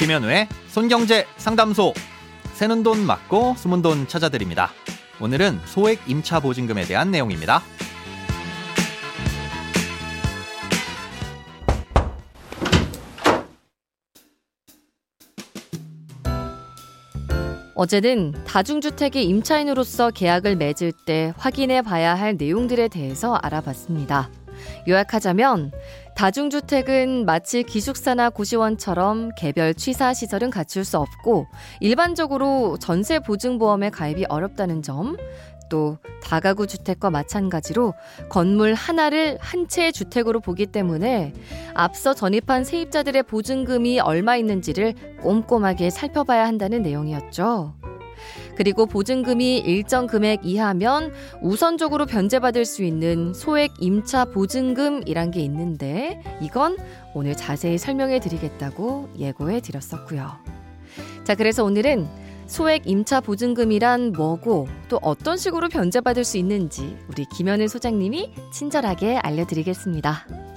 김현우의 손경제 상담소. 새는 돈 맞고 숨은 돈 찾아드립니다. 오늘은 소액 임차 보증금에 대한 내용입니다. 어제는 다중주택의 임차인으로서 계약을 맺을 때 확인해 봐야 할 내용들에 대해서 알아봤습니다. 요약하자면 다중주택은 마치 기숙사나 고시원처럼 개별 취사 시설은 갖출 수 없고 일반적으로 전세 보증보험에 가입이 어렵다는 점, 또 다가구 주택과 마찬가지로 건물 하나를 한 채의 주택으로 보기 때문에 앞서 전입한 세입자들의 보증금이 얼마 있는지를 꼼꼼하게 살펴봐야 한다는 내용이었죠. 그리고 보증금이 일정 금액 이하면 우선적으로 변제받을 수 있는 소액 임차 보증금이란 게 있는데 이건 오늘 자세히 설명해 드리겠다고 예고해 드렸었고요. 자, 그래서 오늘은 소액 임차 보증금이란 뭐고 또 어떤 식으로 변제받을 수 있는지 우리 김현일 소장님이 친절하게 알려드리겠습니다.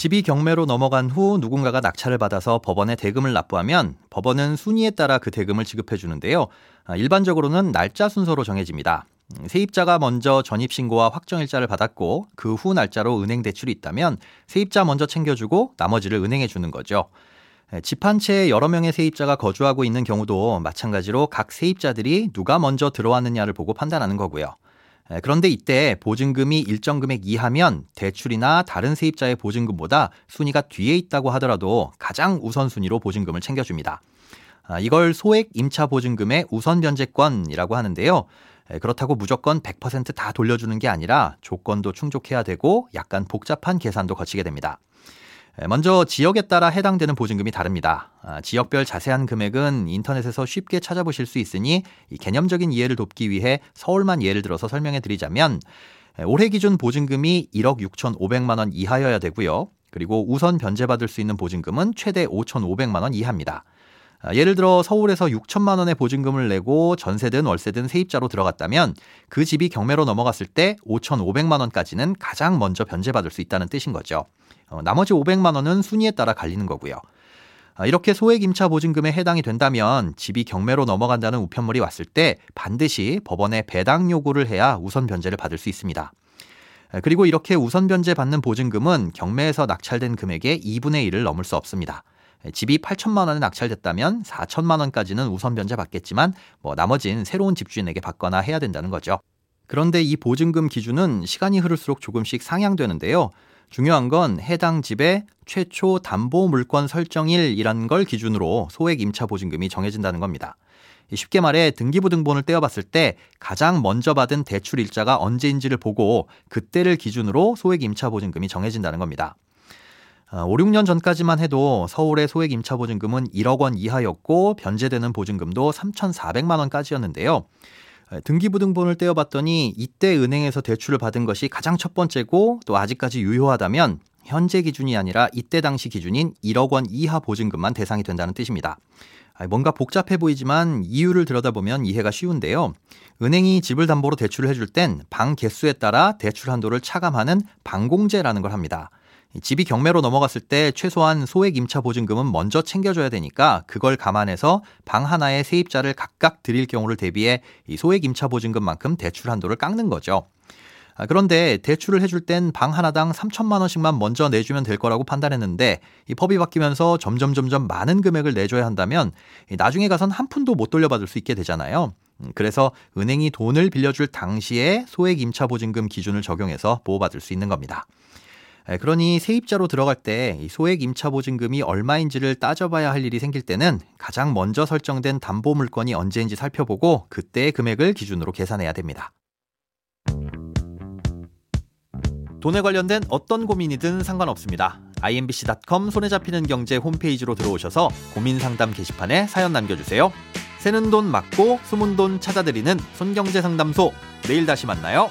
집이 경매로 넘어간 후 누군가가 낙찰을 받아서 법원에 대금을 납부하면 법원은 순위에 따라 그 대금을 지급해 주는데요. 아, 일반적으로는 날짜 순서로 정해집니다. 음, 세입자가 먼저 전입신고와 확정일자를 받았고 그 후 날짜로 은행 대출이 있다면 세입자 먼저 챙겨주고 나머지를 은행에 주는 거죠. 예, 집한 채에 여러 명의 세입자가 거주하고 있는 경우도 마찬가지로 각 세입자들이 누가 먼저 들어왔느냐를 보고 판단하는 거고요. 예, 그런데 이때 보증금이 일정 금액 이하면 대출이나 다른 세입자의 보증금보다 순위가 뒤에 있다고 하더라도 가장 우선순위로 보증금을 챙겨줍니다. 아, 이걸 소액 임차 보증금의 우선 변제권이라고 하는데요. 예, 그렇다고 무조건 100%다 돌려주는 게 아니라 조건도 충족해야 되고 약간 복잡한 계산도 거치게 됩니다. 예, 먼저 지역에 따라 해당되는 보증금이 다릅니다. 아, 지역별 자세한 금액은 인터넷에서 쉽게 찾아보실 수 있으니 개념적인 이해를 돕기 위해 서울만 예를 들어서 설명해 드리자면 예, 올해 기준 보증금이 1억 6,500만 원 이하여야 되고요. 그리고 우선 변제받을 수 있는 보증금은 최대 5,500만 원 이하입니다. 아, 예를 들어 서울에서 6천만 원의 보증금을 내고 전세든 월세든 세입자로 들어갔다면 그 집이 경매로 넘어갔을 때 5,500만 원까지는 가장 먼저 변제받을 수 있다는 뜻인 거죠. 어, 나머지 500만 원은 순위에 따라 갈리는 거고요. 아, 이렇게 소액 임차 보증금에 해당이 된다면 집이 경매로 넘어간다는 우편물이 왔을 때 반드시 법원에 배당 요구를 해야 우선 변제를 받을 수 있습니다. 아, 그리고 이렇게 우선 변제 받는 보증금은 경매에서 낙찰된 금액의 2분의 1을 넘을 수 없습니다. 집이 8천만 원에 낙찰됐다면 4천만 원까지는 우선 변제 받겠지만 뭐 나머지는 새로운 집주인에게 받거나 해야 된다는 거죠. 그런데 이 보증금 기준은 시간이 흐를수록 조금씩 상향되는데요. 중요한 건 해당 집의 최초 담보 물권 설정일이라는 걸 기준으로 소액 임차 보증금이 정해진다는 겁니다. 쉽게 말해 등기부등본을 떼어봤을 때 가장 먼저 받은 대출 일자가 언제인지를 보고 그때를 기준으로 소액 임차 보증금이 정해진다는 겁니다. 5, 아, 6년 전까지만 해도 서울의 소액 임차 보증금은 1억 원 이하였고 변제되는 보증금도 3,400만 원까지였는데요. 등기부등본을 떼어봤더니 이때 은행에서 대출을 받은 것이 가장 첫 번째고 또 아직까지 유효하다면 현재 기준이 아니라 이때 당시 기준인 1억 원 이하 보증금만 대상이 된다는 뜻입니다. 뭔가 복잡해 보이지만 이유를 들여다보면 이해가 쉬운데요. 은행이 집을 담보로 대출을 해줄 땐 방 개수에 따라 대출 한도를 차감하는 방공제라는 걸 합니다. 집이 경매로 넘어갔을 때 최소한 소액 임차 보증금은 먼저 챙겨줘야 되니까 그걸 감안해서 방 하나에 세입자를 각각 드릴 경우를 대비해 이 소액 임차 보증금만큼 대출 한도를 깎는 거죠. 아, 그런데 대출을 해줄 땐 방 하나당 3천만 원씩만 먼저 내주면 될 거라고 판단했는데 이 법이 바뀌면서 점점 점점 많은 금액을 내줘야 한다면 나중에 가선 한 푼도 못 돌려받을 수 있게 되잖아요. 음, 그래서 은행이 돈을 빌려줄 당시에 소액 임차 보증금 기준을 적용해서 보호받을 수 있는 겁니다. 그러니 세입자로 들어갈 때 소액 임차 보증금이 얼마인지를 따져봐야 할 일이 생길 때는 가장 먼저 설정된 담보 물건이 언제인지 살펴보고 그때의 금액을 기준으로 계산해야 됩니다. 돈에 관련된 어떤 고민이든 상관없습니다. imbc.com 손에 잡히는 경제 홈페이지로 들어오셔서 고민 상담 게시판에 사연 남겨주세요. 새는 돈 맞고 숨은 돈 찾아드리는 손경제 상담소. 내일 다시 만나요.